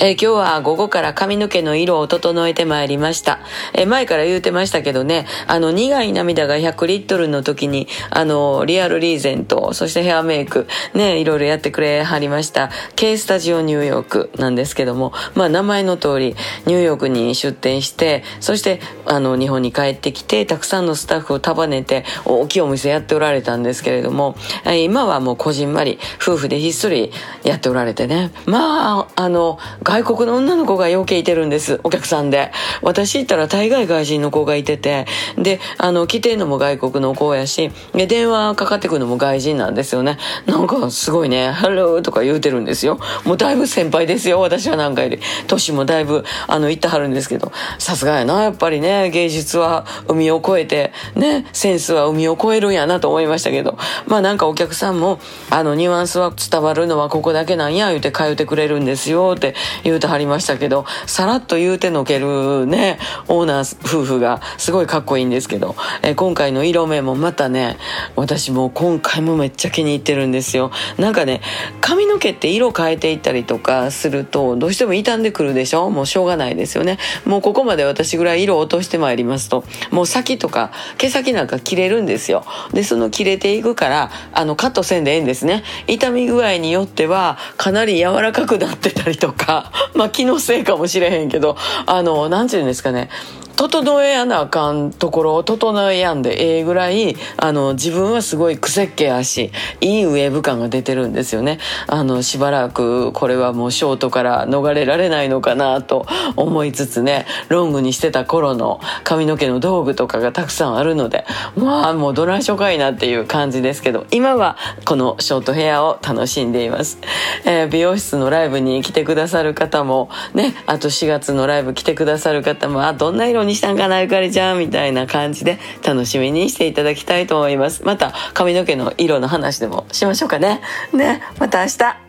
えー、今日は午後から髪の毛の色を整えてまいりました。えー、前から言うてましたけどね、あの、苦い涙が100リットルの時に、あの、リアルリーゼント、そしてヘアメイク、ね、いろいろやってくれはりました、K スタジオニューヨークなんですけども、まあ、名前の通り、ニューヨークに出店して、そして、あの、日本に帰ってきて、たくさんのスタッフを束ねて、大きいお店やっておられたんですけれども、え今はもうこじんまり、夫婦でひっそりやっておられてね、まあ、あの、外国の女の子が余計いてるんです、お客さんで。私行ったら大概外人の子がいてて、で、あの、来てんのも外国の子やし、で、電話かかってくるのも外人なんですよね。なんかすごいね、ハローとか言うてるんですよ。もうだいぶ先輩ですよ、私はなんかより。年もだいぶ、あの、行ってはるんですけど、さすがやな、やっぱりね、芸術は海を越えて、ね、センスは海を越えるんやなと思いましたけど、まあなんかお客さんも、あの、ニュアンスは伝わるのはここだけなんや、言うて通ってくれるんですよって言うてはりましたけど、さらっと言うてのけるね、オーナー夫婦がすごいかっこいいんですけど、え今回の色目もまたね、私も今回もめっちゃ気に入ってるんですよ。なんかね、髪の毛って色変えていったりとかすると、どうしても傷んでくるでしょ？もうしょうがないですよね。もうここまで私ぐらい色落としてまいりますと、もう先とか毛先なんか切れるんですよ。で、その切れていくから、あの、カットせんでええんですね。痛み具合によっては、かなり柔らかくなってたりとか、まあ気のせいかもしれへんけど、あの、なんていうんですかね、整えやなあかんところを整えやんでええぐらいあの自分はすごい癖っ気やしいいウェーブ感が出てるんですよね。あのしばらくこれはもうショートから逃れられないのかなと思いつつねロングにしてた頃の髪の毛の道具とかがたくさんあるのでまあもうどないしょかいなっていう感じですけど今はこのショートヘアを楽しんでいます、えー、美容室のライブに来てくださる方もねあと4月のライブ来てくださる方もあどんな色ににしたんかなゆかりちゃんみたいな感じで楽しみにしていただきたいと思います。また髪の毛の色の話でもしましょうかね。ねまた明日。